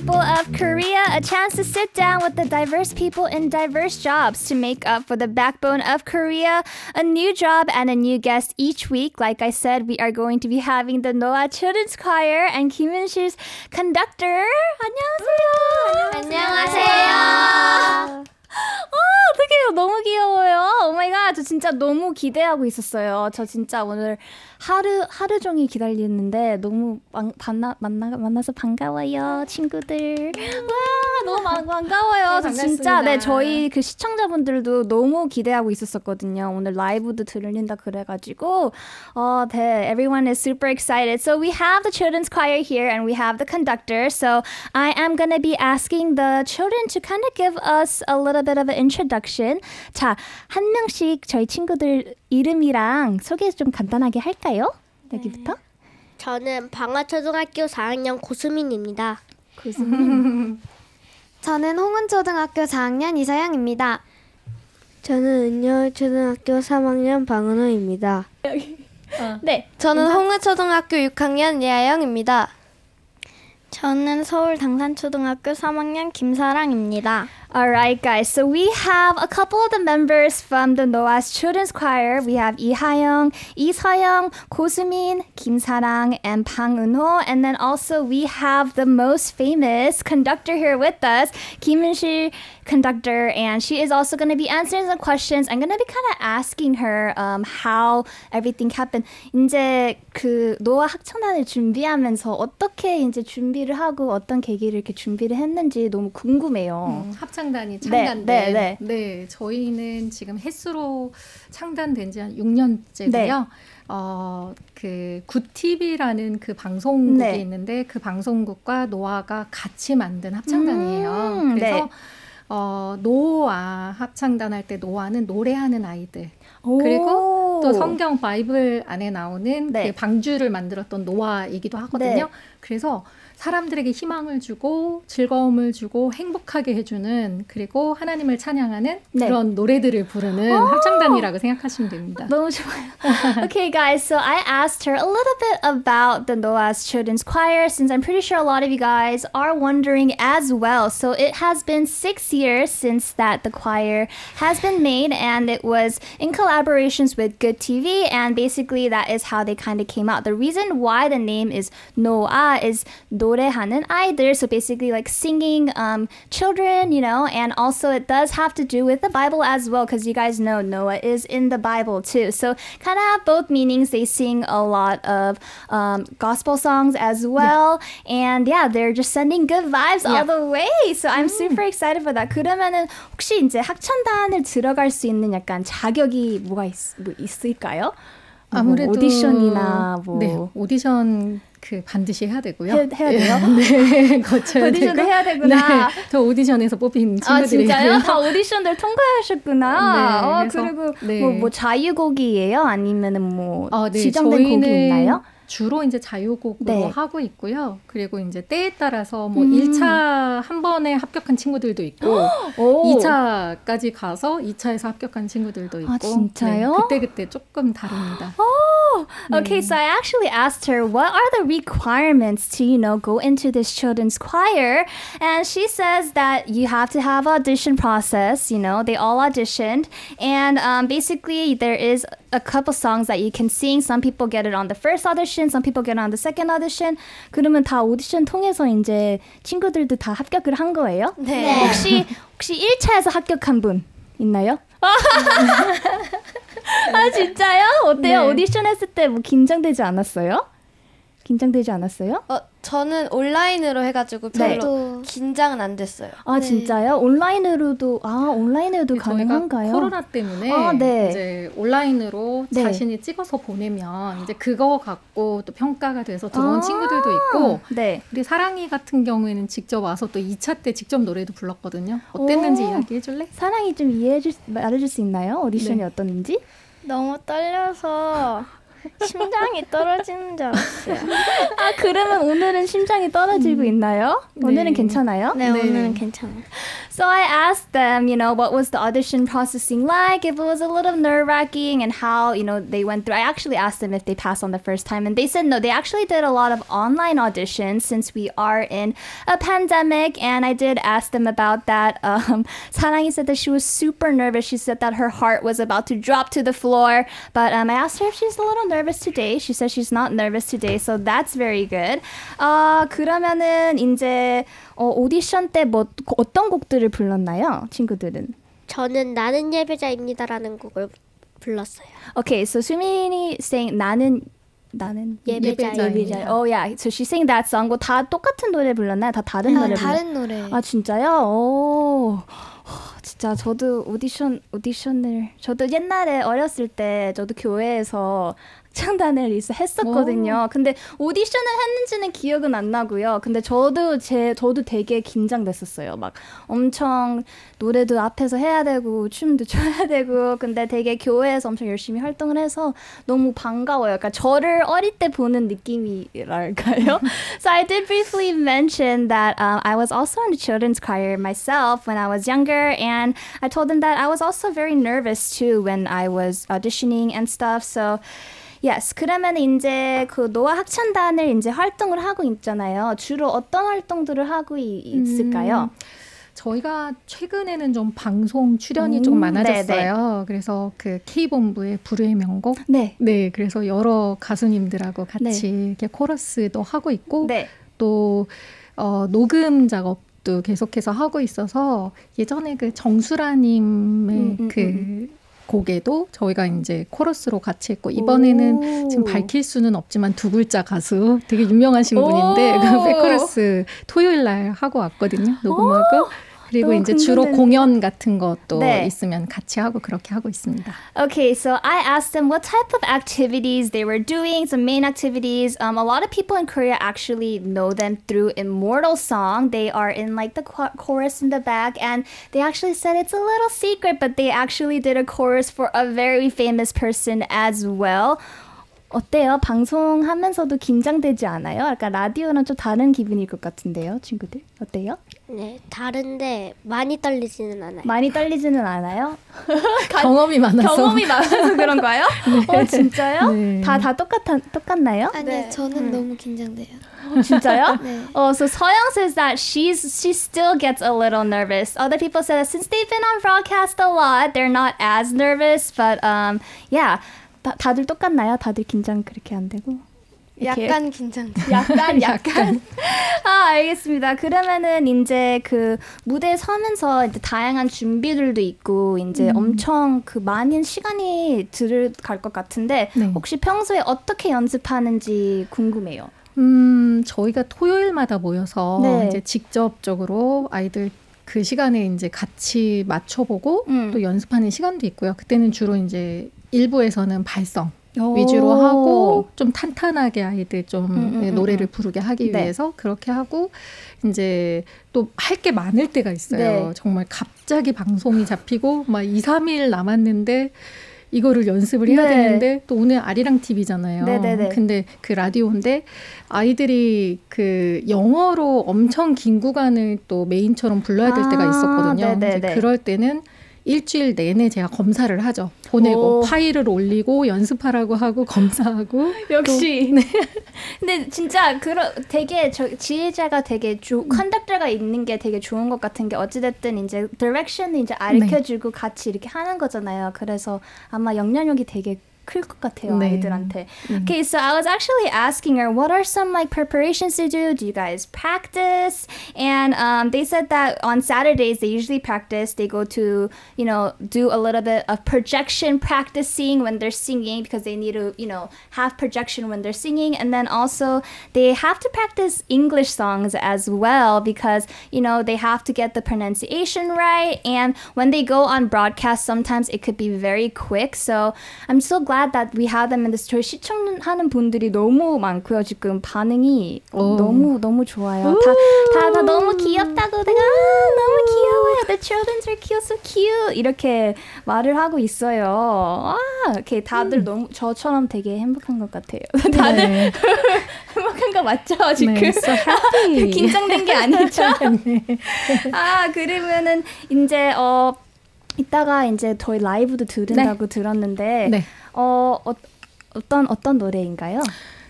people of Korea a chance to sit down with the diverse people in diverse jobs to make up for the backbone of Korea. A new job and a new guest each week. Like I said, we are going to be having the Noah Children's Choir and Kim Shil's conductor. 안녕하세요. 안녕하세요. 아, 어떡해요. 너무 귀여워요. 오마이갓. 저 진짜 너무 기대하고 있었어요. 저 진짜 오늘 하루, 하루 종일 기다리는데 너무 만, 만나, 만나, 만나서 반가워요. 친구들. 와, 너무 반- 반가워요. 저 진짜. 네, 저희 그 시청자분들도 너무 기대하고 있었었거든요. 오늘 라이브도 들린다 그래가지고. 어, 네, everyone is super excited. So we have the children's choir here and we have the conductor. So I am to be asking the children to kind of give us a little bit of an introduction. 자, 한 명씩 저희 친구들 이름이랑 소개 좀 간단하게 할까요? 여기부터. 저는 방화초등학교 4학년 고수민입니다. 저는 홍은초등학교 4학년 이서영입니다. 저는 은여초등학교 3학년 방은호입니다. 네. 저는 홍은초등학교 6학년 예아영입니다. 저는 서울 당산초등학교 3학년 김사랑입니다. All right, guys. So we have a couple of the members from the Noah's Children's Choir. We have Lee Ha-young, Lee Seoyoung, Ko Soo-min, Kim Sarang, and Pang Eun-ho. And then also we have the most famous conductor here with us, Kim Eun-sil conductor, and she is also going to be answering some questions. I'm going to be kind of asking her um, how everything happened. 이제 그 노아 학창단을 준비하면서 어떻게 이제 준비를 하고 어떤 계기를 이렇게 준비를 했는지 너무 궁금해요. 음, 합창 단이 네, 창단된 네, 네. 네, 저희는 지금 햇수로 창단된 지 한 6년째고요. 네. 어, 그 굿TV라는 그 방송국이 네. 있는데 그 방송국과 노아가 같이 만든 합창단이에요. 음, 그래서 네. 어, 노아 합창단 할 때 노아는 노래하는 아이들. 그리고 오. 또 성경 바이블 안에 나오는 네. 그 방주를 만들었던 노아이기도 하거든요. 네. 그래서 사람들에게 희망을 주고 즐거움을 주고 행복하게 해주는 그리고 하나님을 찬양하는 네. 그런 노래들을 부르는 합창단이라고 생각하시면 됩니다. 너무 좋아요. okay, guys. So I asked her a little bit about the Noah's Children's Choir, since I'm pretty sure a lot of you guys are wondering as well. So it has been six years since that the choir has been made, and it was in collaborations with Good TV, and basically that is how they kind of came out. The reason why the name is Noah is 노래하는 아이들, so basically like singing um, children, you know, and also it does have to do with the Bible as well, because you guys know Noah is in the Bible too. So kind of have both meanings. They sing a lot of um, gospel songs as well, and yeah, they're just sending good vibes all Yeah. the way. So I'm super excited for that. 그러면은 혹시 이제 학천단을 들어갈 수 있는 약간 자격이 뭐가 있, 뭐 있을까요? 뭐 아무래도 오디션이나 뭐 네, 오디션 그 반드시 해야 되고요. 해- 해야 돼요? 네, 거쳐야 오디션도 되고. 해야 되구나. 네, 저 오디션에서 뽑힌 아 친구들이고요. 진짜요? 다 오디션들 통과하셨구나. 네, 어, 그래서- 그리고 네. 뭐, 뭐 자유곡이에요? 아니면은 뭐 어, 네, 지정된 곡이 있나요? 주로 이제 자유곡으로 네. 하고 있고요. 그리고 이제 때에 따라서 뭐 음. 1차 한 번에 합격한 친구들도 있고 오. 2차까지 가서 2차에서 합격한 친구들도 있고 아, 진짜요? 네, 그때그때 조금 다릅니다. Okay, so I actually asked her what are the requirements to, you know, go into this children's choir, and she says that you have to have audition process. You know, they all auditioned, and um, basically there is a couple songs that you can sing. Some people get it on the first audition, some people get it on the second audition. 그러면 다 오디션 통해서 이제 친구들도 다 합격을 한 거예요? 네. 혹시 혹시 1차에서 합격한 분 있나요? 아 진짜요? 어때요? 네. 오디션 했을 때 뭐 긴장되지 않았어요? 긴장되지 않았어요? 어, 저는 온라인으로 해가지고 네. 별로 긴장은 안 됐어요. 아 진짜요? 온라인으로도 아 온라인으로도 저희가 가능한가요? 코로나 때문에 아, 네. 이제 온라인으로 네. 자신이 찍어서 보내면 이제 그거 갖고 또 평가가 돼서 들어온 아, 친구들도 있고 네. 우리 사랑이 같은 경우에는 직접 와서 또 2차 때 직접 노래도 불렀거든요. 어땠는지 오. 이야기해 줄래? 사랑이 좀 이해해줄 말해줄 수 있나요? 오디션이 네. 어떤지? 너무 떨려서 심장이 떨어지는 줄 알았어요. 아 그러면 오늘은 심장이 떨어지고 있나요? 오늘은 네. 괜찮아요? 네, 네. 오늘은 괜찮아요. So So I asked them, you know, what was the audition processing like, if it was a little nerve wracking, and how, you know, they went through. I actually asked them if they passed on the first time, and they said no, they actually did a lot of online auditions since we are in a pandemic. And I did ask them about that. Um, Sarangi said that she was super nervous. She said that her heart was about to drop to the floor. But um, I asked her if she's a little nervous today. She said she's not nervous today, so that's very good. 아, 그러면은 이제 어, 오디션 때 뭐 어떤 곡들을 불렀나요, 친구들은? 저는 나는 예배자입니다라는 곡을 불렀어요. Okay, so 수민이 saying 나는 나는 예배자입니다. 예배자. Oh yeah, so she sang that song. 뭐다 똑같은 노래 불렀나요? 다 다른 노래? 다른 노래. 아 진짜요? 오. 허, 진짜 저도 오디션 오디션을 저도 옛날에 어렸을 때 저도 교회에서 창단을 했었거든요. 근데 오디션을 했는지는 기억은 안 나고요. 근데 저도 제 저도 되게 긴장됐었어요. 막 엄청 노래도 앞에서 해야 되고 춤도 춰야 되고 근데 되게 교회에서 엄청 열심히 활동을 해서 너무 반가워요. 그러니까 저를 어릴 때 보는 느낌이랄까요? so I did briefly mention that um, I was also in the children's choir myself when I was younger, and I told them that I was also very nervous too when I was auditioning and stuff. So. Yes. 그러면 이제 그 노아 학창단을 이제 활동을 하고 있잖아요. 주로 어떤 활동들을 하고 이- 있을까요? 저희가 최근에는 좀 방송 출연이 음, 좀 많아졌어요. 그래서 그 K본부의 불후의 명곡. 네. 네, 그래서 여러 가수님들하고 같이 이렇게 코러스도 하고 있고 네. 또 어, 녹음 작업 도 계속해서 하고 있어서 예전에 그 정수라님의 음, 음, 그 음, 곡에도 저희가 이제 코러스로 같이 했고 이번에는 오. 지금 밝힐 수는 없지만 두 글자 가수 되게 유명하신 분인데 오. 그 백코러스 토요일 날 하고 왔거든요 녹음하고 그리고 너무 이제 주로 궁금했는데. 공연 같은 것도 네. 있으면 같이 하고 그렇게 하고 있습니다. Okay, so I asked them what type of activities they were doing, some main activities. Um, a lot of people in Korea actually know them through Immortal Song. They are in like the cho- chorus in the back, and they actually said it's a little secret, but they actually did a chorus for a very famous person as well. 어때요? 방송하면서도 긴장되지 않아요? 그러니까 라디오는 좀 다른 기분일 것 같은데요, 친구들? 어때요? 네, 다른데 많이 떨리지는 않아요. 많이 떨리지는 않아요? 경험이 많아서 경험이 많아서 그런가요? 어, 진짜요? 네. 다, 다 똑같아, 똑같나요? 아니 저는 너무 긴장돼요. 진짜요? 네. Oh, so 서영 says that she's she still gets a little nervous. Other people say that since they've been on broadcast a lot, they're not as nervous. But um, yeah, 다, 다들 똑같나요? 다들 긴장 그렇게 안 되고? 이렇게? 약간 긴장돼. 약간 약간 아 알겠습니다. 그러면은 이제 그 무대에 서면서 이제 다양한 준비들도 있고 이제 엄청 그 많은 시간이 들어갈 것 같은데 네. 혹시 평소에 어떻게 연습하는지 궁금해요. 음, 저희가 토요일마다 모여서 네. 이제 직접적으로 아이들 그 시간에 이제 같이 맞춰보고 음. 또 연습하는 시간도 있고요. 그때는 주로 이제 일부에서는 발성 위주로 하고 좀 탄탄하게 아이들 좀 음, 음, 음, 노래를 음. 부르게 하기 네. 위해서 그렇게 하고 이제 또 할 게 많을 때가 있어요. 네. 정말 갑자기 방송이 잡히고 막 2, 3일 남았는데 이거를 연습을 해야 네. 되는데 또 오늘 아리랑 TV잖아요. 네네네. 근데 그 라디오인데 아이들이 그 영어로 엄청 긴 구간을 또 메인처럼 불러야 될 때가 아, 있었거든요. 그럴 때는 일주일 내내 제가 검사를 하죠. 보내고 오. 파일을 올리고 연습하라고 하고 검사하고 역시. 근데 진짜 그런 되게 저 지휘자가 되게 조, 컨덕터가 있는 게 되게 좋은 것 같은 게 어찌됐든 이제 디렉션을 이제 알려주고 같이 이렇게 하는 거잖아요. 그래서 아마 영향력이 되게 클 것 같아요 네. 아이들한테. Okay, so I was actually asking her what are some like preparations to do? Do you guys practice? And um, they said that on Saturdays they usually practice. They go to you know do a little bit of projection practicing when they're singing because they need to you know have projection when they're singing, and then also they have to practice English songs as well because you know they have to get the pronunciation right. And when they go on broadcast, sometimes it could be very quick. So I'm so glad glad that we have them in this. 저희 시청하는 분들이 너무 많고요. 지금 반응이 오. 너무 너무 좋아요. 다다 다 너무 귀엽다고 내가 아, 너무 귀여워요. The children are cute, so cute 이렇게 말을 하고 있어요. 아, 이렇게 다들 너무 저처럼 되게 행복한 것 같아요. 다들 네. 행복한 거 맞죠 지금? 네, so. 긴장된 게 아니죠. 아 그러면은 이제 어 이따가 이제 저희 라이브도 들은다고 들었는데 네. 어, 어 어떤 어떤 노래인가요?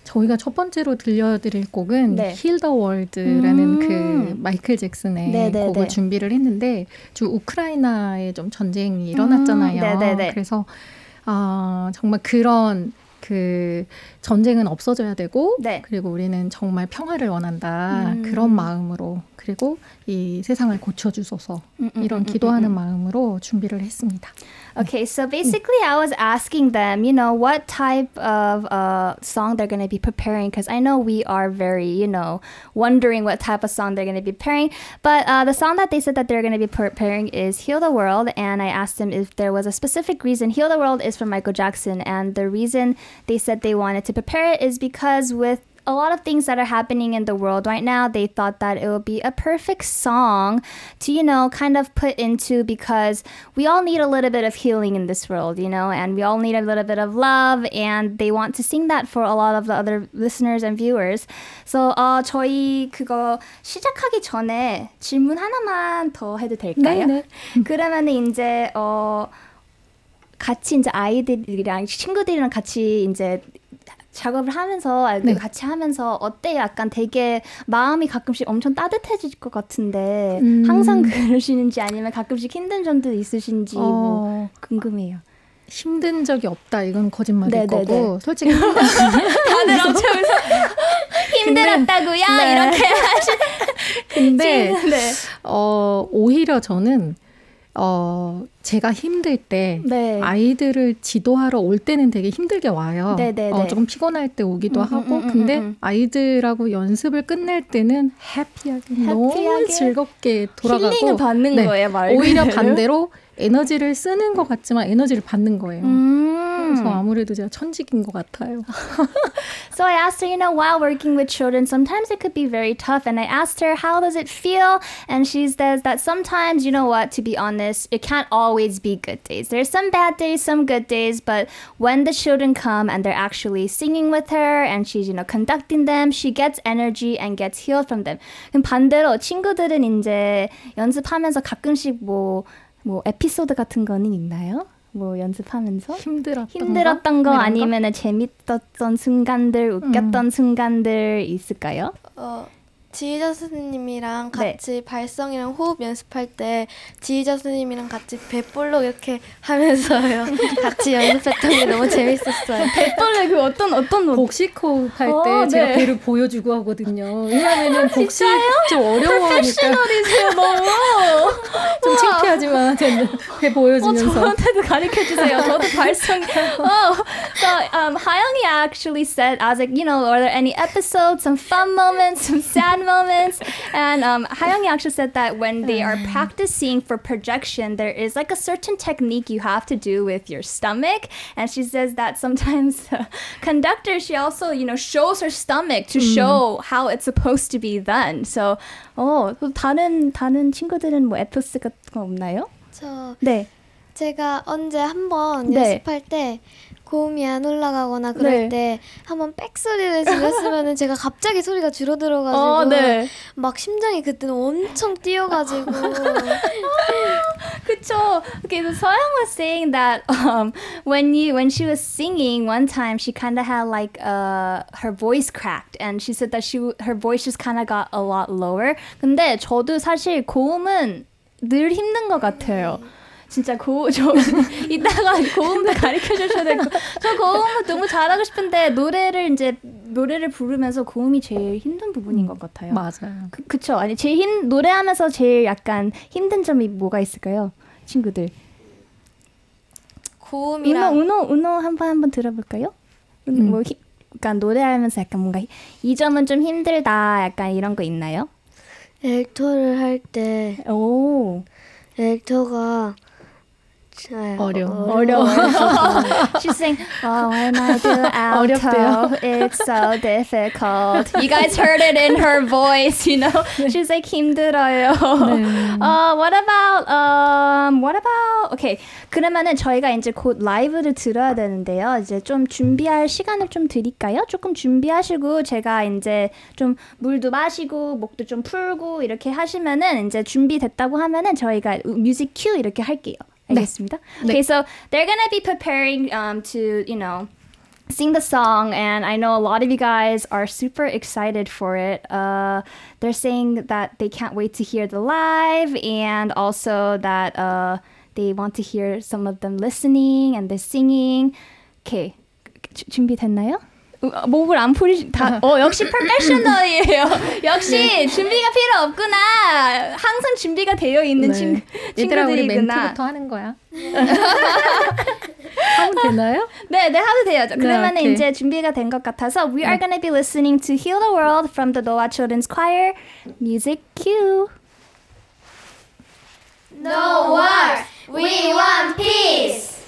저희가 첫 번째로 들려드릴 곡은 네. Heal the World라는 음. 그 마이클 잭슨의 네, 네, 곡을 네. 준비를 했는데 주 우크라이나에 좀 전쟁이 일어났잖아요. 음, 네, 네, 네. 그래서 아 정말 그런 그 전쟁은 없어져야 되고 네. 그리고 우리는 정말 평화를 원한다 음. 그런 마음으로 그리고 이 세상을 고쳐주소서 음, 음, 이런 음, 기도하는 음, 음. 마음으로 준비를 했습니다. Okay, so basically, I was asking them, you know, what type of uh, song they're going to be preparing because I know we are very, you know, wondering what type of song they're going to be preparing. But uh, the song that they said that they're going to be preparing is "Heal the World," and I asked them if there was a specific reason. "Heal the World" is from Michael Jackson, and the reason they said they wanted to prepare it is because with a lot of things that are happening in the world right now, they thought that it would be a perfect song to, you know, kind of put into because we all need a little bit of healing in this world, you know, and we all need a little bit of love, and they want to sing that for a lot of the other listeners and viewers. So, 어, 저희 그거 시작하기 전에 질문 하나만 더 해도 될까요? 네, 그러면 이제 어 같이 이제 아이들이랑 친구들이랑 같이 이제 작업을 하면서 아, 네. 같이 하면서 어때요? 약간 되게 마음이 가끔씩 엄청 따뜻해질 것 같은데 음. 항상 그러시는지 아니면 가끔씩 힘든 점도 있으신지 뭐 어, 궁금해요. 힘든 적이 없다 이건 거짓말일 네, 네, 거고 솔직히 다들 엄청. 힘들었다고요? 네. 이렇게 하시. 근데 네. 어, 오히려 저는 어, 제가 힘들 때 네. 아이들을 지도하러 올 때는 되게 힘들게 와요. 네, 네, 어, 네. 조금 피곤할 때 오기도 음, 음, 하고 음, 음, 근데 음. 아이들하고 연습을 끝낼 때는 해피하게, 너무 해피하게 즐겁게 돌아가고 힐링을 받는 네. 거예요, 말 오히려. 반대로 에너지를 쓰는 것 같지만 에너지를 받는 거예요. 음. 그래서 아무래도 제가 천직인 것 같아요. So I asked her, you know, while working with children, sometimes it could be very tough. And I asked her, how does it feel? And she says that sometimes, you know what, to be honest, it can't always be good days. There's some bad days, some good days, but when the children come and they're actually singing with her and she's, you know, conducting them, she gets energy and gets healed from them. 그럼 반대로 친구들은 이제 연습하면서 가끔씩 뭐, 뭐 에피소드 같은 거는 있나요? 뭐 연습하면서? 힘들었던 힘들었던 거 거? 이런 아니면은 재밌었던 순간들, 웃겼던 순간들 있을까요? 어, 지휘자 선생님이랑 네. 같이 발성이랑 호흡 연습할 때 지휘자 선생님이랑 같이 배볼록 이렇게 하면서요. 같이 연습했던 게 너무 재밌었어요. 백벌레 그 어떤 어떤 노 복식 호흡 할 때 어, 제가 네. 배를 보여주고 하거든요. 왜냐면은 복식 좀 어려워하니까. 좀 창피하지만 배 어, 보여주면서 저한테도 가르쳐 주세요. 저도 발성. oh, so um, 하영이 actually said, I was like, you know, are there any episodes, some fun moments, some sad moments? And um, 하영이 actually said that when they are practicing for projection, there is like a certain technique you have to do with your stomach. And she says that sometimes the conductor, she also, you know, shows her stomach to show how it's supposed to be done. So, 어, 또 다른 다른 친구들은 뭐 에피소드 같은 거 없나요? 저 네. 제가 언제 한번 네. 연습할 때 고음이 안 올라가거나 그럴 네. 때 한번 빽 소리를 질렀으면은 제가 갑자기 소리가 줄어들어가지고 어, 네. 막 심장이 그때는 엄청 뛰어가지고 그쵸. Okay, so Soyoung was saying that um, when you when she was singing one time, she kind of had like uh, her voice cracked, and she said that she her voice just kind of got a lot lower. 근데 저도 사실 고음은 늘 힘든 것 같아요. 진짜 고, 저, 이따가 고음도 가르쳐 주셔야 될 거. 저 고음을 너무 잘하고 싶은데, 노래를 이제, 노래를 부르면서 고음이 제일 힘든 부분인 것 같아요. 맞아요. 그, 그쵸. 아니, 제일 힘, 노래하면서 제일 약간 힘든 점이 뭐가 있을까요? 친구들. 고음이랑 은호, 은호, 은호 한번 한번 들어볼까요? 은- 음. 뭐, 히, 약간 노래하면서 약간 뭔가 히- 이 점은 좀 힘들다. 약간 이런 거 있나요? 엘토를 할 때 오. 엘토가 네, 어려워. 어려워. She's saying, "Oh, when I do alto, it's so difficult." You guys heard it in her voice, you know. She's like 힘들어요. Uh, what about um, what about okay? 그러면은 저희가 이제 곧 라이브를 들어야 되는데요. 이제 좀 준비할 시간을 좀 드릴까요? 조금 준비하시고 제가 이제 좀 물도 마시고 목도 좀 풀고 이렇게 하시면은 이제 준비됐다고 하면은 저희가 뮤직 큐 이렇게 할게요. 알겠습니다. Okay, so they're gonna be preparing um, to, you know, sing the song, and I know a lot of you guys are super excited for it. Uh, they're saying that they can't wait to hear the live, and also that uh, they want to hear some of them listening and the singing. Okay, 주- 준비됐나요? 어, 목을 안 풀이 다. 어 역시 프로페셔널이에요. 역시 준비가 필요 없구나. 항상 준비가 되어 있는 친, 얘들아 우리. 멘트부터 하는 거야. 하면 되나요? 네, 네 하도 돼요. 그러면 오케이. 이제 준비가 된 것 같아서 we are gonna be listening to Heal the World from the Noah Children's Choir. Music cue. No war. We want peace.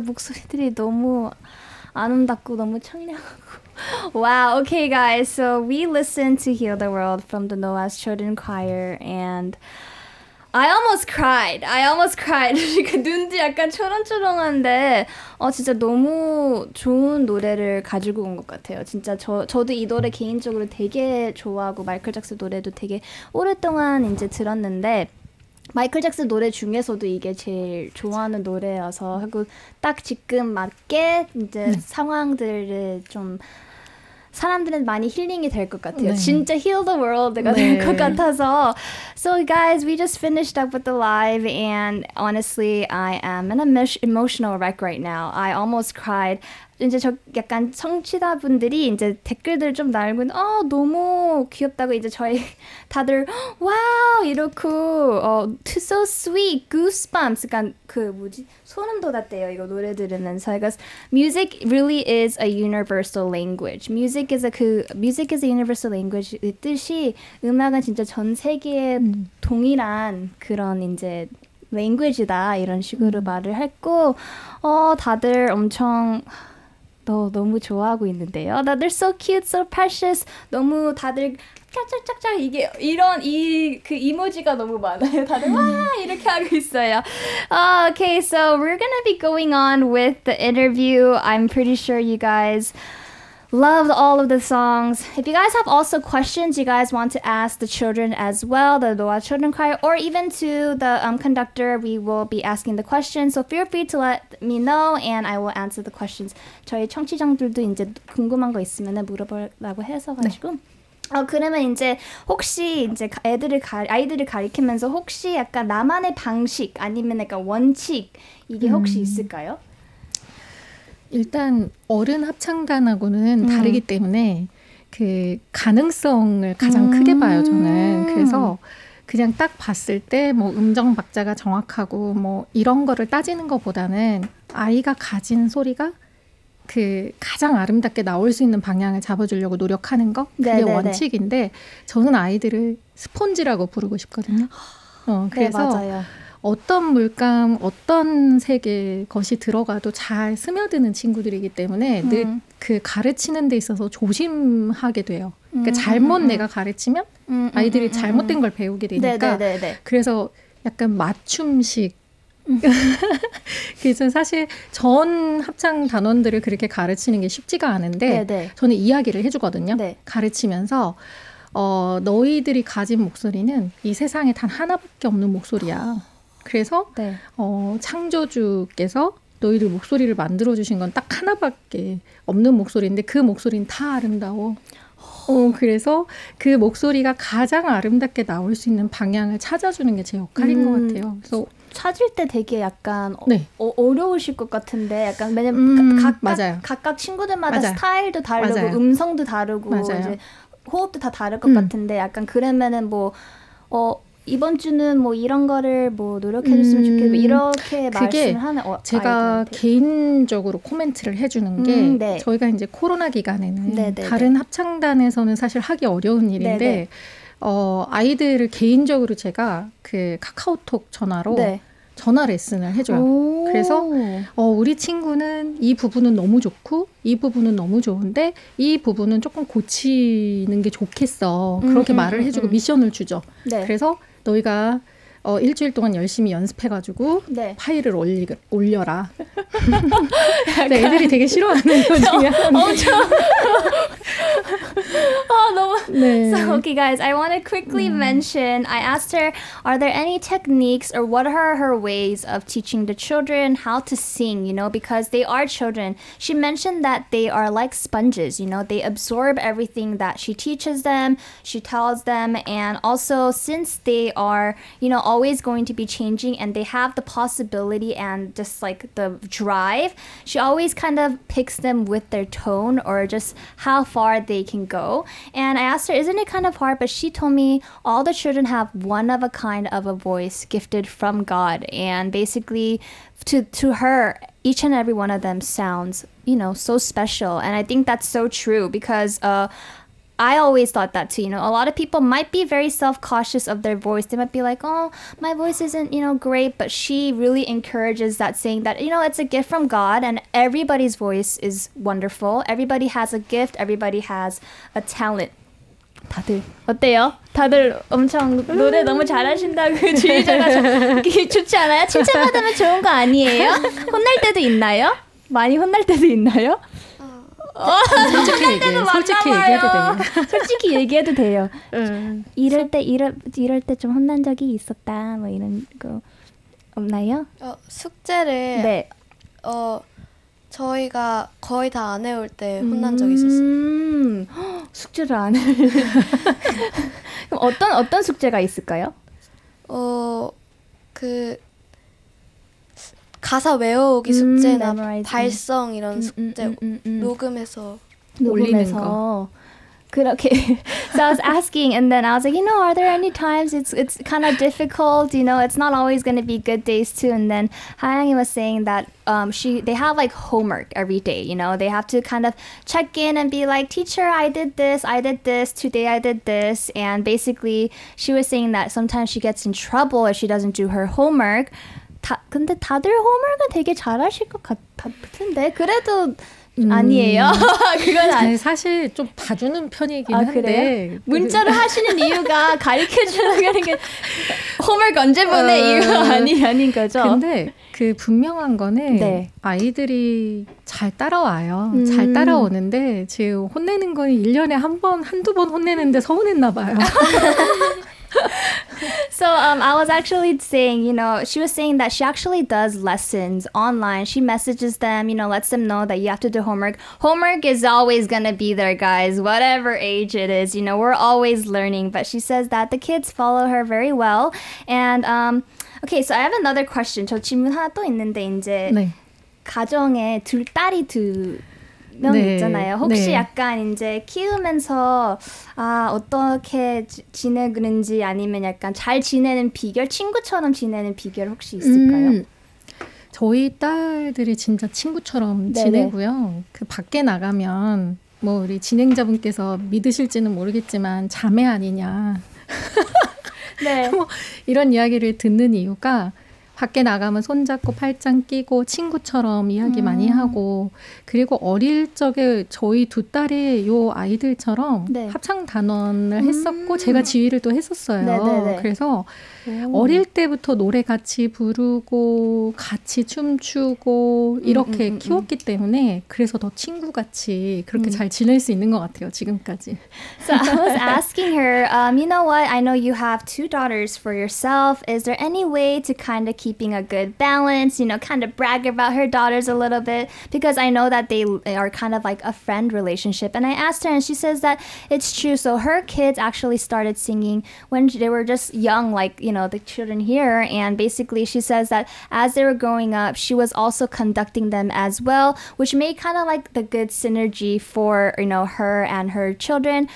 목소리들이 너무 아름답고 너무 청량하고. Wow, okay, guys. So we listened to Heal the World from the Noah's Children Choir, and I almost cried. I almost cried. 그 눈도 약간 초롱초롱한데 어 진짜 너무 좋은 노래를 가지고 온 것 같아요. 진짜 저 저도 이 노래 개인적으로 되게 좋아하고 마이클 잭슨 노래도 되게 오랫동안 이제 들었는데 마이클 잭슨 노래 중에서도 이게 제일 좋아하는 노래여서 하고 딱 지금 맞게 이제 상황들을 좀 사람들은 많이 힐링이 될 것 같아요. 네. 진짜 heal the world가 네. 될것 같아서. So guys, we just finished up with the live and honestly, I am an emo- emotional wreck right now. I almost cried. 이제 저 약간 청취자분들이 이제 댓글들 좀 달고 어 너무 귀엽다고 이제 저희 다들 와우! 이렇고 어 so sweet goosebumps. 그러니까 그 뭐지? 소름 돋았대요 이거 노래 들으면서. 그러니까 music really is a universal language. music is a 그 music is a universal language 이 뜻이 음악은 진짜 전 세계에 동일한 그런 이제 language다 이런 식으로 말을 했고 어 다들 엄청 너 너무 좋아하고 있는데요. 다들 so cute, so precious. 너무 다들 짝짝짝짝 이게 이런 이 그 이모지가 너무 많아요. 다들 와 이렇게 하고 있어요. Uh, okay, so we're gonna be going on with the interview. I'm pretty sure you guys loved all of the songs. If you guys have also questions you guys want to ask the children as well, the Loa Children Choir, or even to the um, conductor, we will be asking the questions. So feel free to let me know, and I will answer the questions. 저희 청취자들도 이제 궁금한 거 있으면 물어보라고 해서 가지고. 어 그러면 이제 혹시 이제 가- 애들을 가 아이들을 가리키면서 혹시 약간 나만의 방식 아니면 약간 원칙 이게 혹시 있을까요? 일단 어른 합창단하고는 다르기 때문에 그 가능성을 가장 크게 봐요 저는 그래서 그냥 딱 봤을 때 뭐 음정 박자가 정확하고 뭐 이런 거를 따지는 것보다는 아이가 가진 소리가 그 가장 아름답게 나올 수 있는 방향을 잡아주려고 노력하는 거 그게 네네네. 원칙인데 저는 아이들을 스폰지라고 부르고 싶거든요. 어, 그래서 네. 어떤 물감, 어떤 색의 것이 들어가도 잘 스며드는 친구들이기 때문에 늘 음. 그 가르치는 데 있어서 조심하게 돼요. 그러니까 음, 잘못 음, 음. 내가 가르치면 음, 아이들이 잘못된 음. 걸 배우게 되니까 네네네네. 그래서 약간 맞춤식 음. 그래서 사실 전 합창 단원들을 그렇게 가르치는 게 쉽지가 않은데 네네. 저는 이야기를 해주거든요. 네. 가르치면서 어, 너희들이 가진 목소리는 이 세상에 단 하나밖에 없는 목소리야. 그래서 네. 어, 창조주께서 너희들 목소리를 만들어 주신 건 딱 하나밖에 없는 목소리인데 그 목소리는 다 아름다워. 어, 그래서 그 목소리가 가장 아름답게 나올 수 있는 방향을 찾아주는 게 제 역할인 음. 것 같아요. 그래서 찾을 때 되게 약간 어, 네. 어, 어려우실 것 같은데 약간 왜냐면 음, 가- 각각 맞아요. 각각 친구들마다 맞아요. 스타일도 다르고 맞아요. 음성도 다르고 맞아요. 이제 호흡도 다 다를 것 음. 같은데 약간 그러면은 뭐 어, 이번 주는 뭐 이런 거를 뭐 노력해 줬으면 음, 좋겠고 이렇게 말씀을 하는 어, 제가 아이들한테. 개인적으로 코멘트를 해주는 게 음, 네. 저희가 이제 코로나 기간에는 네, 네, 다른 합창단에서는 사실 하기 어려운 일인데 네, 네. 어, 아이들을 개인적으로 제가 그 카카오톡 전화로 네. 전화 레슨을 해줘요. 오. 그래서 어, 우리 친구는 이 부분은 너무 좋고 이 부분은 너무 좋은데 이 부분은 조금 고치는 게 좋겠어. 그렇게 음, 음, 말을 음, 해주고 음. 미션을 주죠. 네. 그래서 너희가 어, 일주일 동안 열심히 연습해가지고 네. 파일을 올리, 올려라. 네, 애들이 되게 싫어하는 것 중에 하나. 엄청 아 너무 네. So, okay, guys, I want to quickly mention I asked her, are there any techniques or what are her ways of teaching the children how to sing, you know, because they are children. She mentioned that they are like sponges, you know, they absorb everything that she teaches them, she tells them, and also since they are, you know, always going to be changing and they have the possibility and just like the drive, she always kind of picks them with their tone or just how far they can go. And I asked her, isn't it kind of hard? But she told me all the children have one of a kind of a voice gifted from God. And basically, to, to her, each and every one of them sounds, you know, so special. And I think that's so true because, uh, I always thought that too. You know, a lot of people might be very self cautious of their voice. They might be like, oh, my voice isn't, you know, great. But she really encourages that, saying that, you know, it's a gift from God and everybody's voice is wonderful. Everybody has a gift, everybody has a talent. 다들 어때요? 다들 엄청 노래 너무 잘하신다고 주의자가 좀 좋지 않아요? 칭찬받으면 좋은 거 아니에요? 혼날 때도 있나요? 많이 혼날 때도 있나요? 솔직히 얘기해. 솔직히 얘기해도 돼요. 솔직히 얘기해도 돼요. 음. 이럴 때 이럴 이럴 때 좀 혼난 적이 있었다. 뭐 이런 거 없나요? 어, 숙제를 네. 어 저희가 거의 다 안 해올 때 혼난 적이 있었어요. 음, 헉, 숙제를 안 해. 그럼 어떤 어떤 숙제가 있을까요? 어 그 가사 외워오기 음, 숙제나 memorizing. 발성 이런 숙제 음, 음, 음. 녹음해서 올리는 녹음해서. 그렇게. so I was asking, and then I was like, you know, are there any times it's it's kind of difficult? You know, it's not always going to be good days too. And then Hayangi was saying that um, she they have like homework every day. You know, they have to kind of check in and be like, teacher, I did this, I did this, today I did this, and basically she was saying that sometimes she gets in trouble if she doesn't do her homework. 다, 근데 다들 홈work은 되게 잘하실 것 같, 같은데 그래도 아니에요. 그건 아니. 네, 사실 좀 봐주는 편이긴 아 한데 그래요? 문자를 하시는 이유가 가르쳐 주려고 하는 게 홈work 언제 보내 어. 이유가 아니 아닌 거죠. 근데 그 분명한 거는 네. 아이들이 잘 따라와요. 음. 잘 따라오는데 지금 혼내는 건 1년에 한 번, 한두 번 혼내는데 서운했나 봐요. So um, I was actually saying, you know, she was saying that she actually does lessons online. She messages them, you know, lets them know that you have to do homework. Homework is always gonna be there, guys, whatever age it is. You know, we're always learning. But she says that the kids follow her very well. And um, okay, so I have another question. 저 질문 하나 또 있는데 이제 네. 가정에 둘 딸이 두 명 네, 있잖아요. 혹시 네. 약간 이제 키우면서 아 어떻게 지, 지내는지 아니면 약간 잘 지내는 비결, 친구처럼 지내는 비결 혹시 있을까요? 음, 저희 딸들이 진짜 친구처럼 네네. 지내고요. 그 밖에 나가면 뭐 우리 진행자분께서 믿으실지는 모르겠지만 자매 아니냐 네. 이런 이야기를 듣는 이유가 밖에 나가면 손잡고 팔짱 끼고 친구처럼 이야기 많이 음. 하고 그리고 어릴 적에 저희 두 딸이 요 아이들처럼 네. 합창 단원을 음. 했었고 제가 지휘를 또 했었어요. 네네네. 그래서 어릴 때부터 노래 같이 부르고 같이 춤추고 이렇게 음, 음, 키웠기 때문에 그래서 더 친구같이 그렇게 음. 잘 지낼 수 있는 것 같아요 지금까지. So I was asking her, um, you know what? I know you have two daughters for yourself. Is there any way to kind of keeping a good balance? You know, kind of brag about her daughters a little bit because I know that they are kind of like a friend relationship. And I asked her, and she says that it's true. So her kids actually started singing when they were just young, like you know the children here. And basically, she says that as they were growing up, she was also conducting them as well, which made kind of like the good synergy for you know her and her children.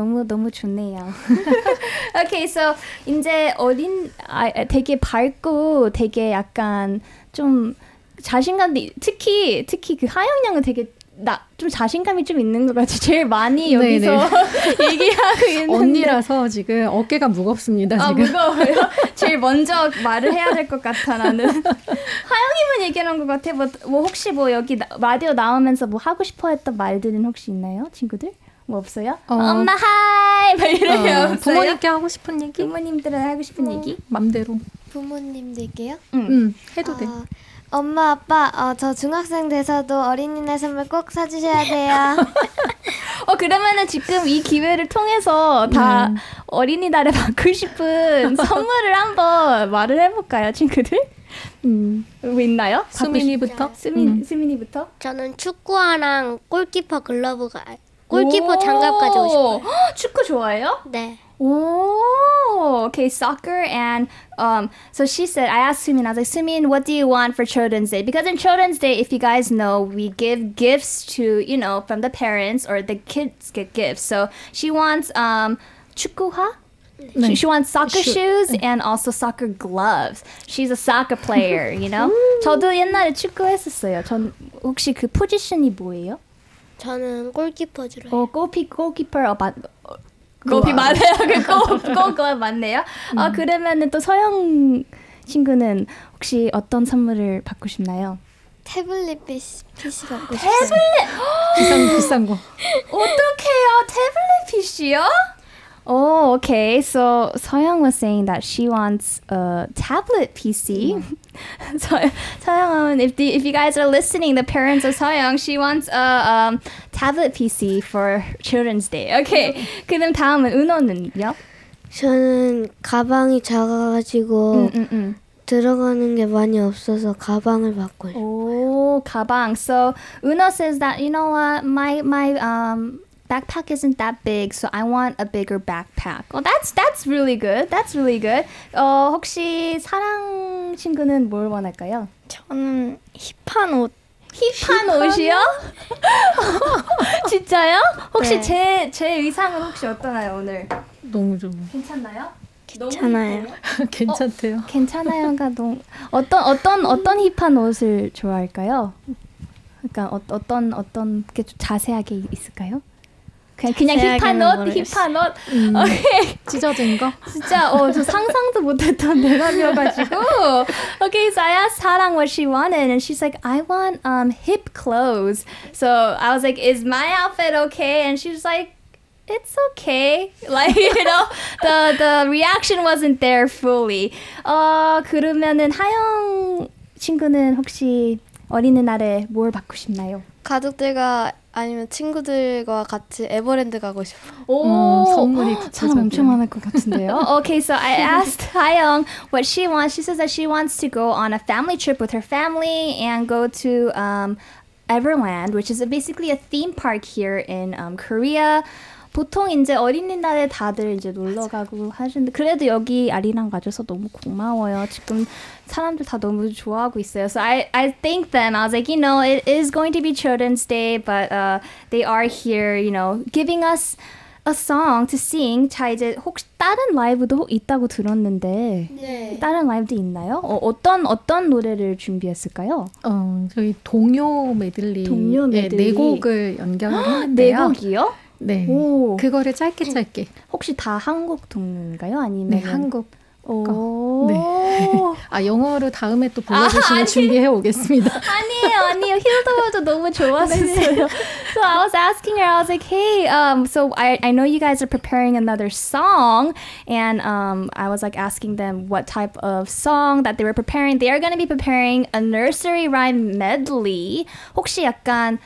너무 너무 좋네요. okay, so 이제 어린 아 되게 밝고 되게 약간 좀 자신감이 특히 특히 그 하영 양은 되게 나좀 자신감이 좀 있는 것 같아. 제일 많이 네네. 여기서 얘기하고 있는데 언니라서 지금 어깨가 무겁습니다 아 지금. 무거워요. 제일 먼저 말을 해야 될 것 같아 나는. 하영이만 얘기하는 것 같아. 뭐, 뭐 혹시 뭐 여기 나, 라디오 나오면서 뭐 하고 싶어했던 말들은 혹시 있나요, 친구들? 뭐 없어요? 어. 엄마 하이 막 이런 게 어, 없어요? 부모님께 하고 싶은 얘기 부모님들은 하고 싶은 얘기? 맘대로. 부모님들게요. 응 해도 돼. 어, 엄마 아빠 어, 저 중학생 돼서도 어린이날 선물 꼭 사주셔야 돼요. 어 그러면은 지금 이 기회를 통해서 다 음. 어린이날에 받고 싶은 선물을 한번 말을 해볼까요, 친구들? 음. 뭐 있나요? 수민이부터. 수민 음. 수민이부터. 저는 축구화랑 골키퍼 글러브가 골키퍼 장갑 가지고 싶어요. 헉, 축구 좋아해요? 네. Oh, okay, soccer and um. So she said, I asked Sumin, I was like, Sumin, what do you want for Children's Day? Because in Children's Day, if you guys know, we give gifts to you know from the parents or the kids get gifts. So she wants um 축구화. She, she wants soccer Shoe. shoes and also soccer gloves. She's a soccer player, you know. 저도 옛날에 축구 했었어요. 전 혹시 그 포지션이 뭐예요? 저는 골키퍼 주로 해요. 어, 골키 골키퍼 어, 맞 어, 골피 맞아요. 그골골 맞네요. 아 그러면은 또 서영 친구는 혹시 어떤 선물을 받고 싶나요? 태블릿 PC, PC 갖고 태블릿 비싼 비싼 거. 어떡해요? 태블릿 PC요? Oh, okay. So Soyoung was saying that she wants a tablet PC. so Soyoung, if the, if you guys are listening, the parents of Soyoung, she wants a um, tablet PC for Children's Day. Okay. 그럼 다음은 은호는요? 저는 가방이 작아가지고 음, 음. 들어가는 게 많이 없어서 가방을 받고 싶어요. Oh, 가방. So Una says that you know what, my my um backpack isn't that big, so I want a bigger backpack. Oh, that's that's really good. That's really good. 어 혹시 사랑 친구는 뭘 원할까요? 저는 힙한 옷. 힙한 옷이요? 진짜요? 혹시 네. 제제 의상은 혹시 어떠나요 오늘? 너무 좋아. 괜찮나요? 괜찮아요. 괜찮대요. 괜찮아요가 너무 어떤 어떤 어떤 힙한 옷을 좋아할까요? 그러니까 어, 어떤 어떤 게 좀 자세하게 있을까요? 그냥 그냥 힙한 옷. 힙한 옷. 음, 오케이. 찢어진 거. 진짜 어 저 상상도 못했던 대답이어가지고. Okay, so I asked Sarang what she wanted, and she's like, I want um hip clothes. So I was like, Is my outfit okay? And she was like. It's okay. Like you know, the the reaction wasn't there fully. 어 그러면은 하영 친구는 혹시 어린이날에 뭘 받고 싶나요? 가족들과 아니면 친구들과 같이 에버랜드 가고 싶어요. 오, 음, 선물이 사람. 엄청 많을 것 같은데요. okay, so I asked Hayoung what she wants. She says that she wants to go on a family trip with her family and go to um, Everland, which is basically a theme park here in um, Korea. 보통 이제 어린이날에 다들 이제 놀러 가고 하시는데 그래도 여기 아리랑 가줘서 너무 고마워요. 지금 사람들 다 너무 좋아하고 있어요. So I I thanked them. I was like, you know, it is going to be Children's Day, but uh, they are here, you know, giving us a song to sing. 자 이제 혹시 다른 라이브도 있다고 들었는데 네. 다른 라이브도 있나요? 어, 어떤 어떤 노래를 준비했을까요? 어, 저희 동요 메들리, 동요 네, 메들리. 네 곡을 연결을 네 했는데요. 곡이요? 네. 오. 그거를 짧게 짧게. 혹시 다 한국 동요인가요? 아니면 네, 한국. 오. 아, 영어로 다음에 또 불러주시면 준비해 오겠습니다. 아니에요, 아니에요. 힐더월도 너무 좋았었어요. so I was asking her, I was like, hey, um, so I, I know you guys are preparing another song, and um, I was like asking them what type of song that they were preparing. They are going to be preparing a nursery rhyme medley. 혹시 약간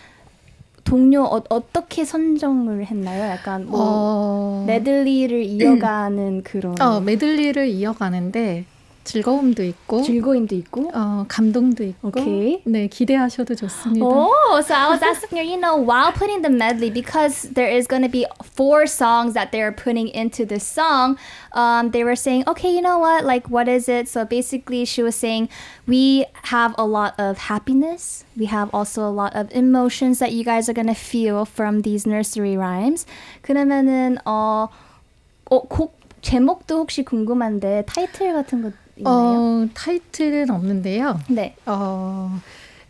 동료 어, 어떻게 선정을 했나요? 약간 뭐 어, 메들리를 이어가는 그런 어, 메들리를 이어가는데 즐거움도 있고, 즐거움도 있고. 어, 감동도 있고, 오케이. 네, 기대하셔도 좋습니다. Oh, so I was asking her, you know, while putting the medley, because there is going to be four songs that they're putting into this song, um, they were saying, okay, you know what? Like, what is it? So basically, she was saying, we have a lot of happiness. We have also a lot of emotions that you guys are going to feel from these nursery rhymes. 그러면은, 어, 어, 곡 제목도 혹시 궁금한데, 타이틀 같은 거 있나요? 어, 타이틀은 없는데요. 네. 어,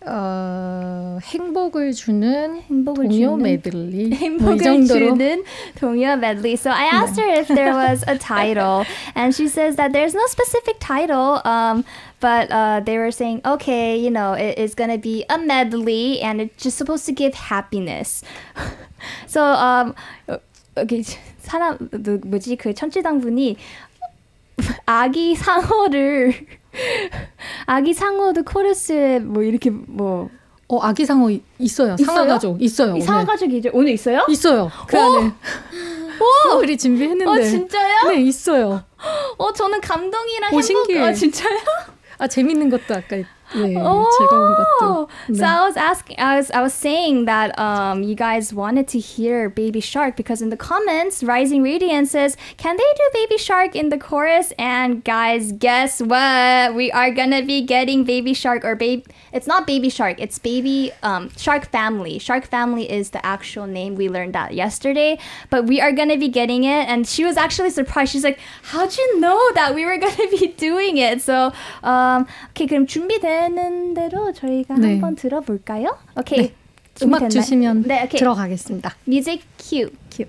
어, 행복을 주는 행복을 동요 주는 메들리 행복을 정도로 주는 동요 medley. So I asked her if there was a title, and she says that there's no specific title. Um, but uh, they were saying, okay, you know, it is gonna be a medley, and it's just supposed to give happiness. so um, 여기 사람 누- 뭐지 그 천지당 분이 아기 상어를 아기 상어도 코러스에 뭐 이렇게 뭐 어, 아기 상어 이- 있어요. 상어? 가족 있어요. 이 상어. 가족이 이제 오늘 있어요? 있어요. 그 안에. 우리 준비했는데. 어 진짜요? 네, 있어요. 어 저는 감동이랑 오, 행복. 신기해. 어 진짜요? 아, 재밌는 것도 아까 네, 오. 즐거운 것도. 네. So I was asking, I was, I was saying that um, you guys wanted to hear Baby Shark because in the comments, Rising Radiance says, "Can they do Baby Shark in the chorus?" And guys, guess what? We are gonna be getting Baby Shark or baby. It's not Baby Shark. It's Baby um, Shark Family. Shark Family is the actual name. We learned that yesterday, but we are gonna be getting it. And she was actually surprised. She's like, "How'd you know that we were gonna be doing it?" So, um, okay, 그럼 준비 되는 대로 저희가 네. 한번 들어볼까요? 오케이. 네. 음악? 주시면 네. 들어가겠습니다. 뮤직 큐. 큐.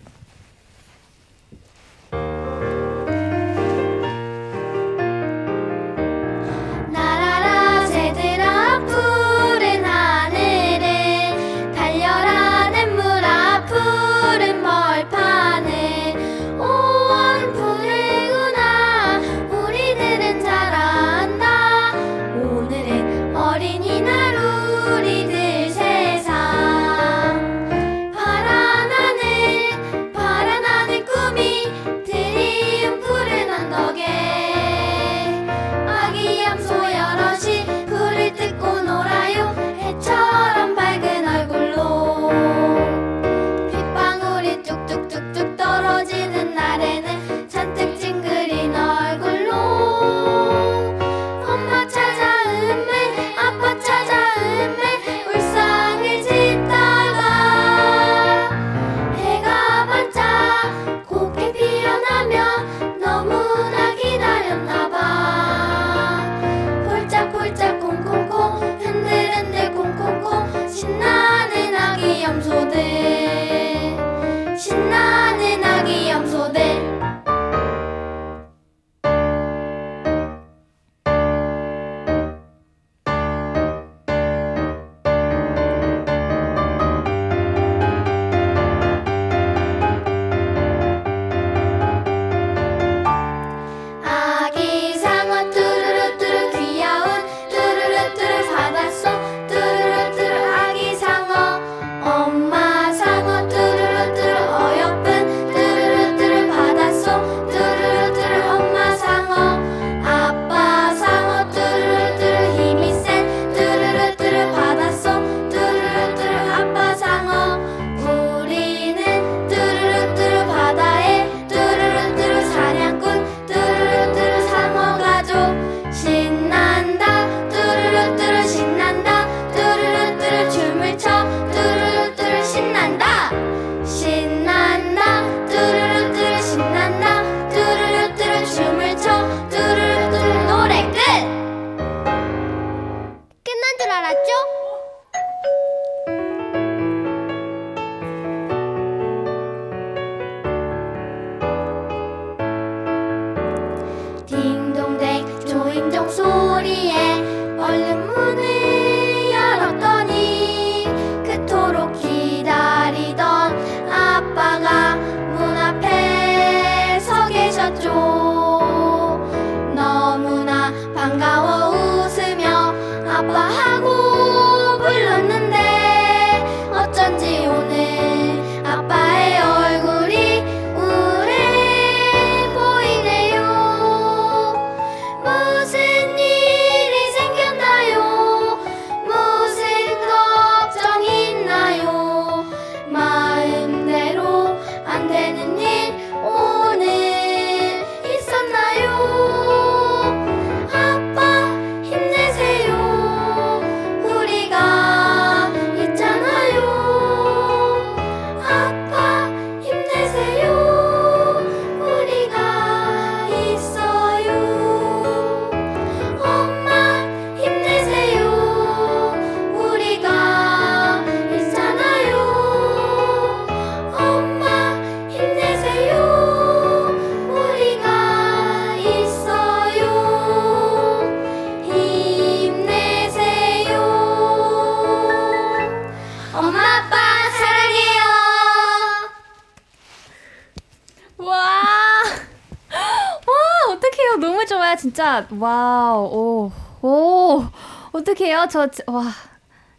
진짜. wow, 오, 오, 어떡해요. 저, 지- 와,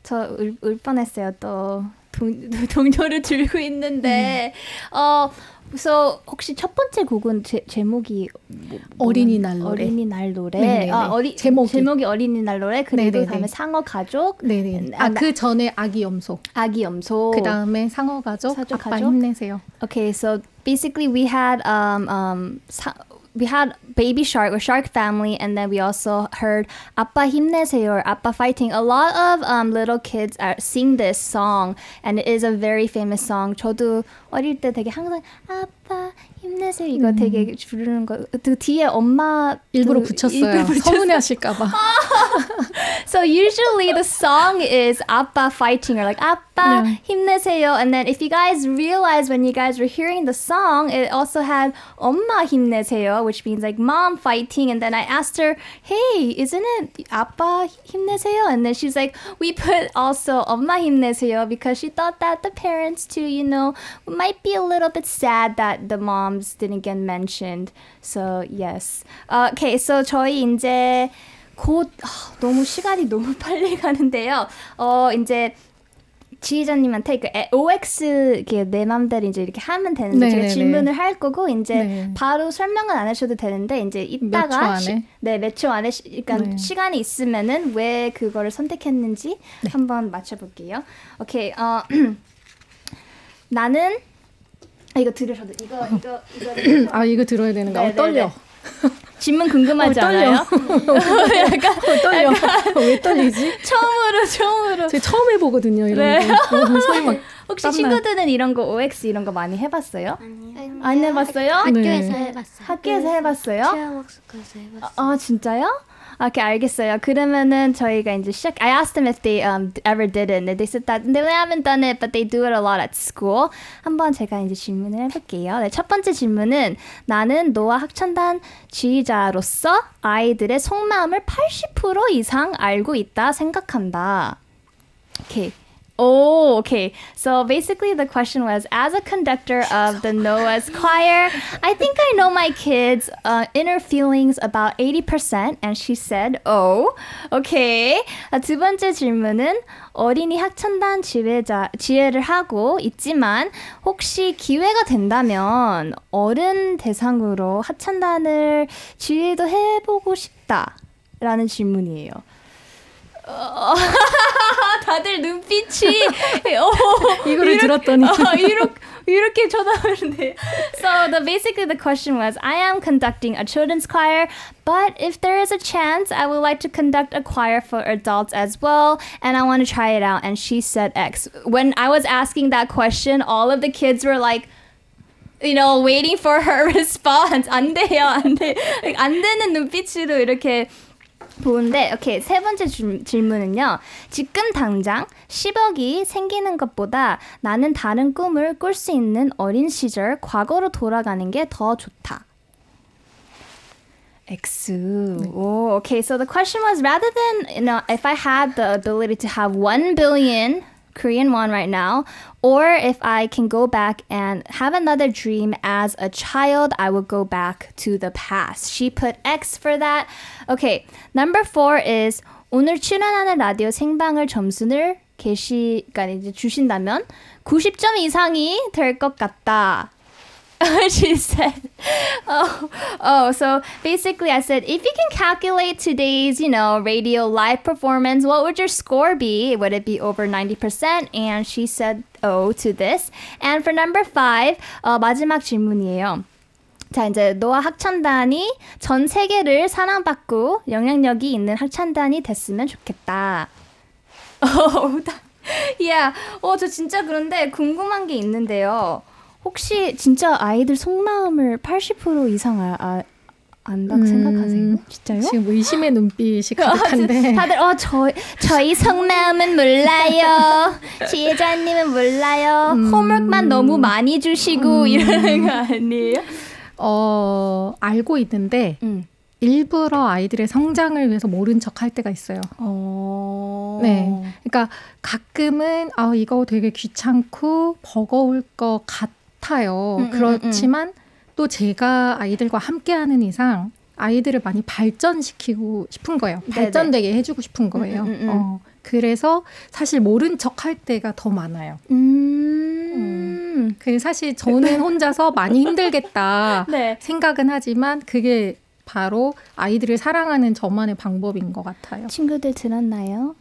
저 울, 울 뻔했어요, 또. 동, 동요를 듣고 있는데. 어, 그래서 혹시 첫 번째 곡은 제, 제목이 뭐, 뭐- 어린이날 노래. 어린이날 노래. 네네네. 아, 어리, 제목이. 제목이 어린이날 노래. 그리고 네네네. 다음에 상어 가족, 네네. 아, 아, 나- 그 전에 아기 염소. 아기 염소. 그 다음에 상어 가족. 아빠 가족? 힘내세요. Okay, so basically we had um um we had Baby Shark or Shark Family, and then we also heard "Appa 힘내세요" or "Appa fighting." A lot of um little kids are sing this song, and it is a very famous song. 저도 어릴 때 되게 항상 "아빠 힘내세요" 이거 되게 부르는 거. 그 뒤에 엄마 일부러 그- 붙였어요. 일부러 붙였어요. 서운해하실까봐. So usually the song is Appa fighting or like Appa Yeah. 힘내세요. And then if you guys realize when you guys were hearing the song, it also had 엄마 힘내세요, which means like mom fighting. And then I asked her, hey, isn't it 아빠 힘내세요? And then she's like, we put also 엄마 힘내세요 because she thought that the parents too, you know, might be a little bit sad that the moms didn't get mentioned. So yes. Uh, okay, so 저희 이제 곧 아, 너무 시간이 너무 빨리 가는데요. 어 이제 지휘자님한테 그 에- OX 이렇게 내 맘대로 이제 이렇게 하면 되는데 제가 네네네. 질문을 할 거고 이제 네. 바로 설명은 안 하셔도 되는데 이제 초 이따가? 시, 네, 몇 초 안에 시, 그러니까 네. 시간이 있으면은 왜 그거를 선택했는지 한번 맞춰볼게요. 오케이. 어 나는 아, 이거 들으셔도 이거 이거 이거 아 이거 들어야 되는 거. 네, 어, 떨려. 네, 질문 궁금하지 어. 않아요? 약간 어, 떨려. 왜 떨리지? 처음으로 처음으로 제가 처음 해보거든요. 이런 네. 거. 어, 막 혹시 땀나요. 친구들은 이런 거 OX 이런 거 많이 해봤어요? 안 해봤어요? 학교에서 네. 해봤어요. 학교에서 해봤어요? 체험학습가서 해봤어요. 아 진짜요? 아, 오케이 알겠어요. 그러면은 저희가 이제 시작. I asked them if they um ever did it, and they said that they haven't done it, but they do it a lot at school. 한번 제가 이제 질문을 해볼게요. 네, 첫 번째 질문은 나는 너와 학천단 지휘자로서 아이들의 속마음을 80% 이상 알고 있다 생각한다. Okay. Oh, okay. So basically, the question was As a conductor of the Noah's choir, I think I know my kids' uh, inner feelings about 80%. And she said, Oh, okay. 아, 두 번째 질문은 어린이 학천단 지휘자, 지휘를 하고 있지만 혹시 기회가 된다면 어른 대상으로 합천단을 지휘도 해보고 싶다. 라는 질문이에요. 어, 다들 눈빛이 어, 이거를 들었더니. 어, 이렇게 이렇게 쳐다보는데. So the basically the question was, I am conducting a children's choir, but if there is a chance, I would like to conduct a choir for adults as well, and I want to try it out. And she said X. When I was asking that question, all of the kids were like. You know, waiting for her response. 안 돼요, 안 돼. Like, 안 되는 눈빛으로 이렇게 보는데, 오케이 세 번째 줄- 질문은요. 지금 당장 10억이 생기는 것보다 나는 다른 꿈을 꿀 수 있는 어린 시절 과거로 돌아가는 게 더 좋다. X. Oh, okay. So the question was rather than you know if I had the ability to have one billion Korean one right now, or if I can go back and have another dream as a child, I would go back to the past. She put X for that. Okay, number four is 오늘 출연하는 라디오 생방을 점수를 게시, 그러니까 이제 주신다면 90점 이상이 될 것 같다. She said, oh, oh, so basically I said, if you can calculate today's, you know, radio live performance, what would your score be? Would it be over 90%? And she said, oh, to this. And for number five, 어, 마지막 질문이에요. 자, 이제 노아 학천단이 전 세계를 사랑받고 영향력이 있는 학천단이 됐으면 좋겠다. 어, yeah. 어, 저 진짜 그런데 궁금한 게 있는데요. 혹시 진짜 아이들 속마음을 80% 이상 아, 아, 안다고 음, 생각하세요? 진짜요? 지금 의심의 눈빛이 가득한데 다들 어 저 저희 속마음은 몰라요. 지혜자님은 몰라요. 음. 홈워크만 너무 많이 주시고 이러는 거 아니에요? 어 알고 있는데 음. 일부러 아이들의 성장을 위해서 모른 척 할 때가 있어요. 어. 네. 그러니까 가끔은 아 이거 되게 귀찮고 버거울 것 같아 요. 음, 음, 그렇지만 또 제가 아이들과 함께하는 이상 아이들을 많이 발전시키고 싶은 거예요. 네네. 발전되게 해주고 싶은 거예요. 음, 음, 음, 음. 어, 그래서 사실 모른 척 할 때가 더 많아요. 음. 그 사실 저는 혼자서 많이 힘들겠다 네. 생각은 하지만 그게 바로 아이들을 사랑하는 저만의 방법인 것 같아요. 친구들 들었나요?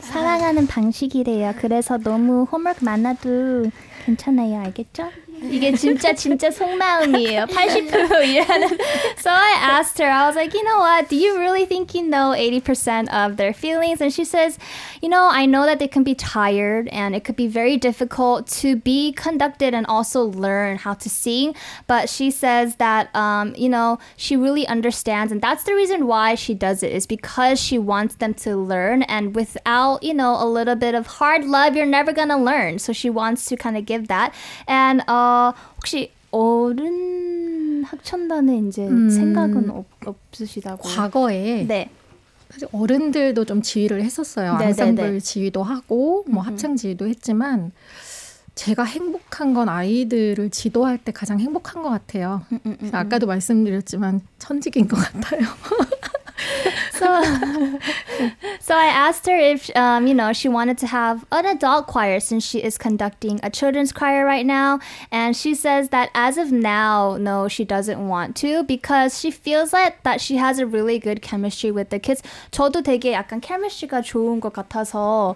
사랑하는 방식이래요. 그래서 너무 홈워크 많아도 괜찮아요. 알겠죠? 이게 진짜 진짜 속마음이에요. 80% 이라는. So I asked her, I was like, you know what? Do you really think you know 80% of their feelings? And she says, you know, I know that they can be tired and it could be very difficult to be conducted and also learn how to sing. But she says that, um, you know, she really understands. And that's the reason why she does it is because she wants them to learn. And without, you know, a little bit of hard love, you're never going to learn. So she wants to kind of give that. And, uh, 혹시 어른 학천단에 이제 생각은 없, 없으시다고? 과거에 네. 사실 어른들도 좀 지휘를 했었어요. 네, 네, 앙상블 네. 지휘도 하고 뭐 합창 지휘도 했지만 제가 행복한 건 아이들을 지도할 때 가장 행복한 것 같아요. 음, 그래서 아까도 말씀드렸지만 천직인 것 같아요. So, so I asked her if, um, you know, she wanted to have an adult choir since she is conducting a children's choir right now. And she says that as of now, no, she doesn't want to because she feels like that she has a really good chemistry with the kids. 저도 되게 약간 chemistry가 좋은 것 같아서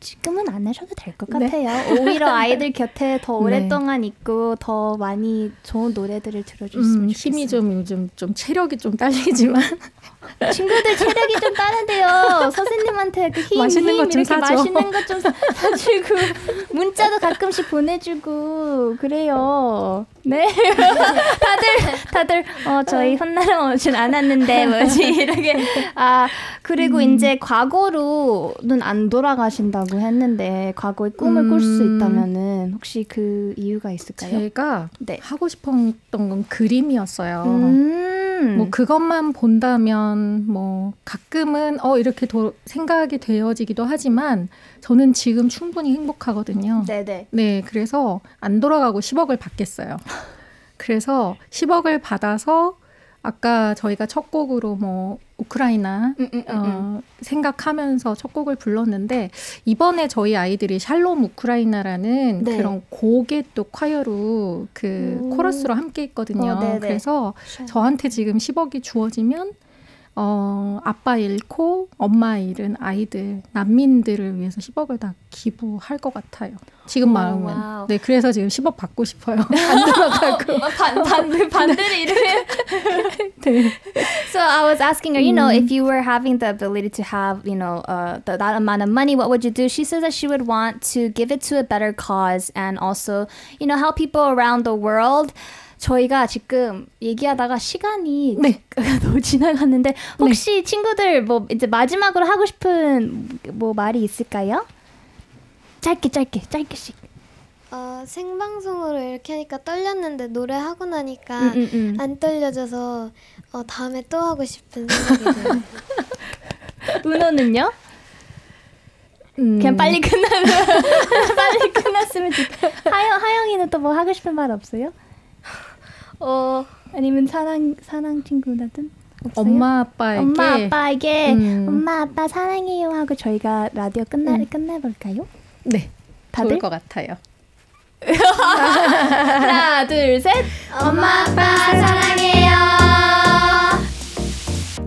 지금은 안 하셔도 될 것 네. 같아요. 오히려 아이들 곁에 더 네. 오랫동안 있고 더 많이 좋은 노래들을 들어줬으면 음, 좋겠어요. 힘이 좀 요즘 좀 체력이 좀 딸리지만 친구들 체력이 좀 따는데요. 선생님한테 그 힘, 맛있는 힘 것좀 이렇게 사줘. 맛있는 것 좀 사주고 문자도 가끔씩 보내주고 그래요. 네. 다들 다들 어 저희 혼나러 오진 않았는데 뭐지 이렇게 아 그리고 음. 이제 과거로는 안 돌아가신다고 했는데 과거의 꿈을 꿀수 음. 있다면은 혹시 그 이유가 있을까요? 제가 네. 하고 싶었던 건 그림이었어요. 음. 뭐 그것만 본다면 뭐 가끔은 어 이렇게 도, 생각이 되어지기도 하지만 저는 지금 충분히 행복하거든요. 네네. 네, 그래서 안 돌아가고 10억을 받겠어요. 그래서 10억을 받아서 아까 저희가 첫 곡으로 뭐 우크라이나 음, 음, 음, 음. 어, 생각하면서 첫 곡을 불렀는데 이번에 저희 아이들이 샬롬 우크라이나라는 네. 그런 곡에 또 콰이어로 그 오. 코러스로 함께 했거든요. 어. 그래서 저한테 지금 10억이 주어지면 어, 아빠 잃고 엄마 잃은 아이들, 난민들을 위해서 10억을 다 기부할 것 같아요. 지금 오, 마음은. 와우. 네, 그래서 지금 10억 받고 싶어요. 안 들어가고. 반, 반, 반대를 이렇게 네. So I was asking her, you know, if you were having the ability to have, you know, uh, th- that amount of money, what would you do? She says that she would want to give it to a better cause and also, you know, help people around the world. 저희가 지금 얘기하다가 시간이 네. 너무 지나갔는데 혹시 친구들 뭐 이제 마지막으로 하고 싶은 뭐 말이 있을까요? 짧게 짧게 짧게씩. 어, 생방송으로 이렇게 하니까 떨렸는데 노래 하고 나니까 음, 음, 음. 안 떨려져서 어, 다음에 또 하고 싶은 생각이 들어요. 은호는요? 음, 그냥 빨리 끝나면 빨리 끝났으면 좋. 하영 하영이는 또 뭐 하고 싶은 말 없어요? 어, 아니면 사랑 사랑 친구라든 없어요? 엄마 아빠에게 엄마 아빠에게 음. 엄마 아빠 사랑해요 하고 저희가 라디오 끝나 음. 끝내볼까요? 네 다들 좋을 것 같아요. 하나 둘 셋. 엄마 아빠 사랑해요.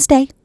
Wednesday.